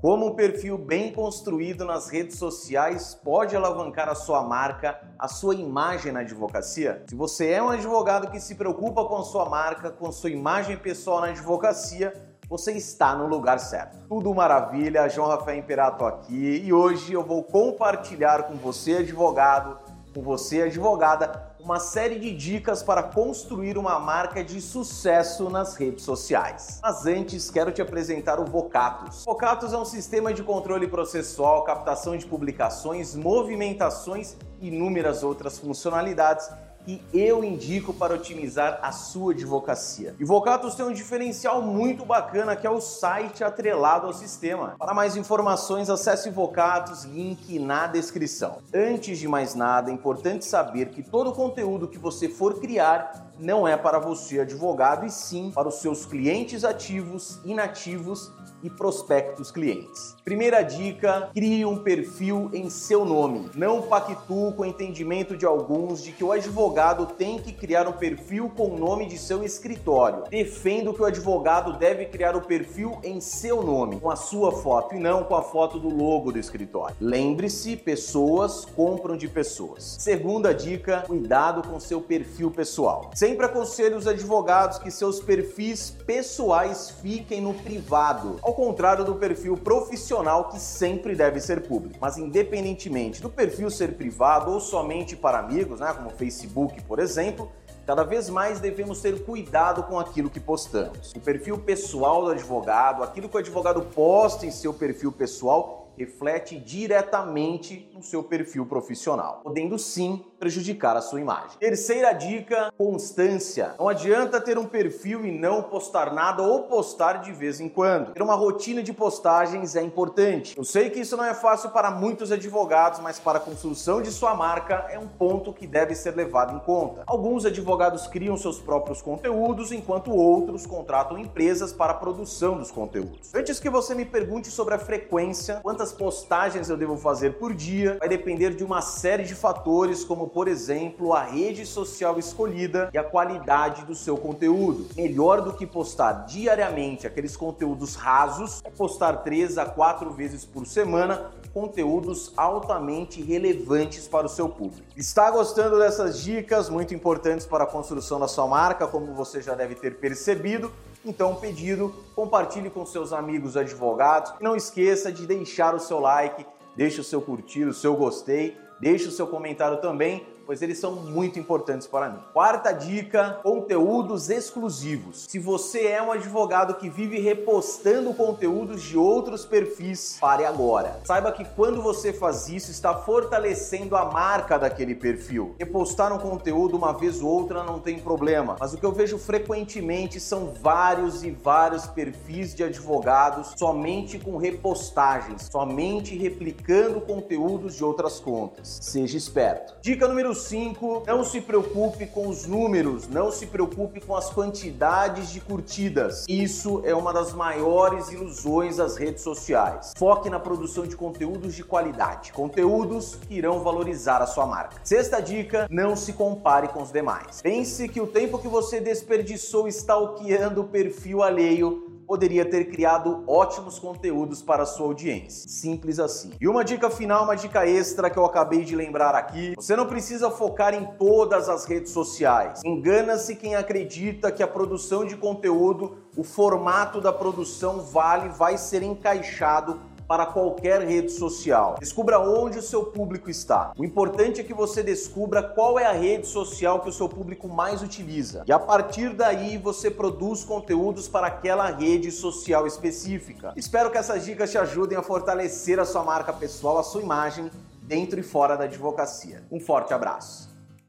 Como um perfil bem construído nas redes sociais pode alavancar a sua marca, a sua imagem na advocacia? Se você é um advogado que se preocupa com a sua marca, com sua imagem pessoal na advocacia, você está no lugar certo. Tudo maravilha, João Rafael Imperato aqui e hoje eu vou compartilhar com você, advogado, com você, advogada, uma série de dicas para construir uma marca de sucesso nas redes sociais. Mas antes, quero te apresentar o Vocatus. Vocatus é um sistema de controle processual, captação de publicações, movimentações e inúmeras outras funcionalidades que eu indico para otimizar a sua advocacia. E Vocatus tem um diferencial muito bacana que é o site atrelado ao sistema. Para mais informações, acesse Vocatus, link na descrição. Antes de mais nada, é importante saber que todo o conteúdo que você for criar não é para você, advogado, e sim para os seus clientes ativos, inativos e prospectos clientes. Primeira dica: crie um perfil em seu nome. Não pactue com o entendimento de alguns de que o advogado tem que criar um perfil com o nome de seu escritório. Defendo que o advogado deve criar o perfil em seu nome, com a sua foto e não com a foto do logo do escritório. Lembre-se, pessoas compram de pessoas. Segunda dica: cuidado com seu perfil pessoal. Sempre aconselho os advogados que seus perfis pessoais fiquem no privado ao contrário do perfil profissional que sempre deve ser público. Mas independentemente do perfil ser privado ou somente para amigos, né, como Facebook, por exemplo, Cada vez mais devemos ter cuidado com aquilo que postamos. O perfil pessoal do advogado, aquilo que o advogado posta em seu perfil pessoal, reflete diretamente no seu perfil profissional, podendo sim prejudicar a sua imagem. Terceira dica: constância. Não adianta ter um perfil e não postar nada ou postar de vez em quando. Ter uma rotina de postagens é importante. Eu sei que isso não é fácil para muitos advogados, mas para a construção de sua marca é um ponto que deve ser levado em conta. Alguns advogados criam seus próprios conteúdos, enquanto outros contratam empresas para a produção dos conteúdos. Antes que você me pergunte sobre a frequência, quantas quantas postagens eu devo fazer por dia vai depender de uma série de fatores, como por exemplo a rede social escolhida e a qualidade do seu conteúdo. Melhor do que postar diariamente aqueles conteúdos rasos, é postar três a quatro vezes por semana conteúdos altamente relevantes para o seu público. Está gostando dessas dicas muito importantes para a construção da sua marca, como você já deve ter percebido? Então, pedido, compartilhe com seus amigos advogados. Não esqueça de deixar o seu like, deixe o seu curtir, o seu gostei, deixe o seu comentário também pois eles são muito importantes para mim. Quarta dica: conteúdos exclusivos. Se você é um advogado que vive repostando conteúdos de outros perfis, pare agora. Saiba que quando você faz isso, está fortalecendo a marca daquele perfil. Repostar um conteúdo uma vez ou outra não tem problema, mas o que eu vejo frequentemente são vários e vários perfis de advogados somente com repostagens, somente replicando conteúdos de outras contas. Seja esperto. Dica número 5, não se preocupe com os números, não se preocupe com as quantidades de curtidas. Isso é uma das maiores ilusões das redes sociais. Foque na produção de conteúdos de qualidade, conteúdos que irão valorizar a sua marca. Sexta dica, não se compare com os demais. Pense que o tempo que você desperdiçou stalkeando o perfil alheio poderia ter criado ótimos conteúdos para sua audiência. Simples assim. E uma dica final, uma dica extra que eu acabei de lembrar aqui: você não precisa focar em todas as redes sociais. Engana-se quem acredita que a produção de conteúdo, o formato da produção vale, vai ser encaixado para qualquer rede social. Descubra onde o seu público está. O importante é que você descubra qual é a rede social que o seu público mais utiliza. E a partir daí você produz conteúdos para aquela rede social específica. Espero que essas dicas te ajudem a fortalecer a sua marca pessoal, a sua imagem dentro e fora da advocacia. Um forte abraço.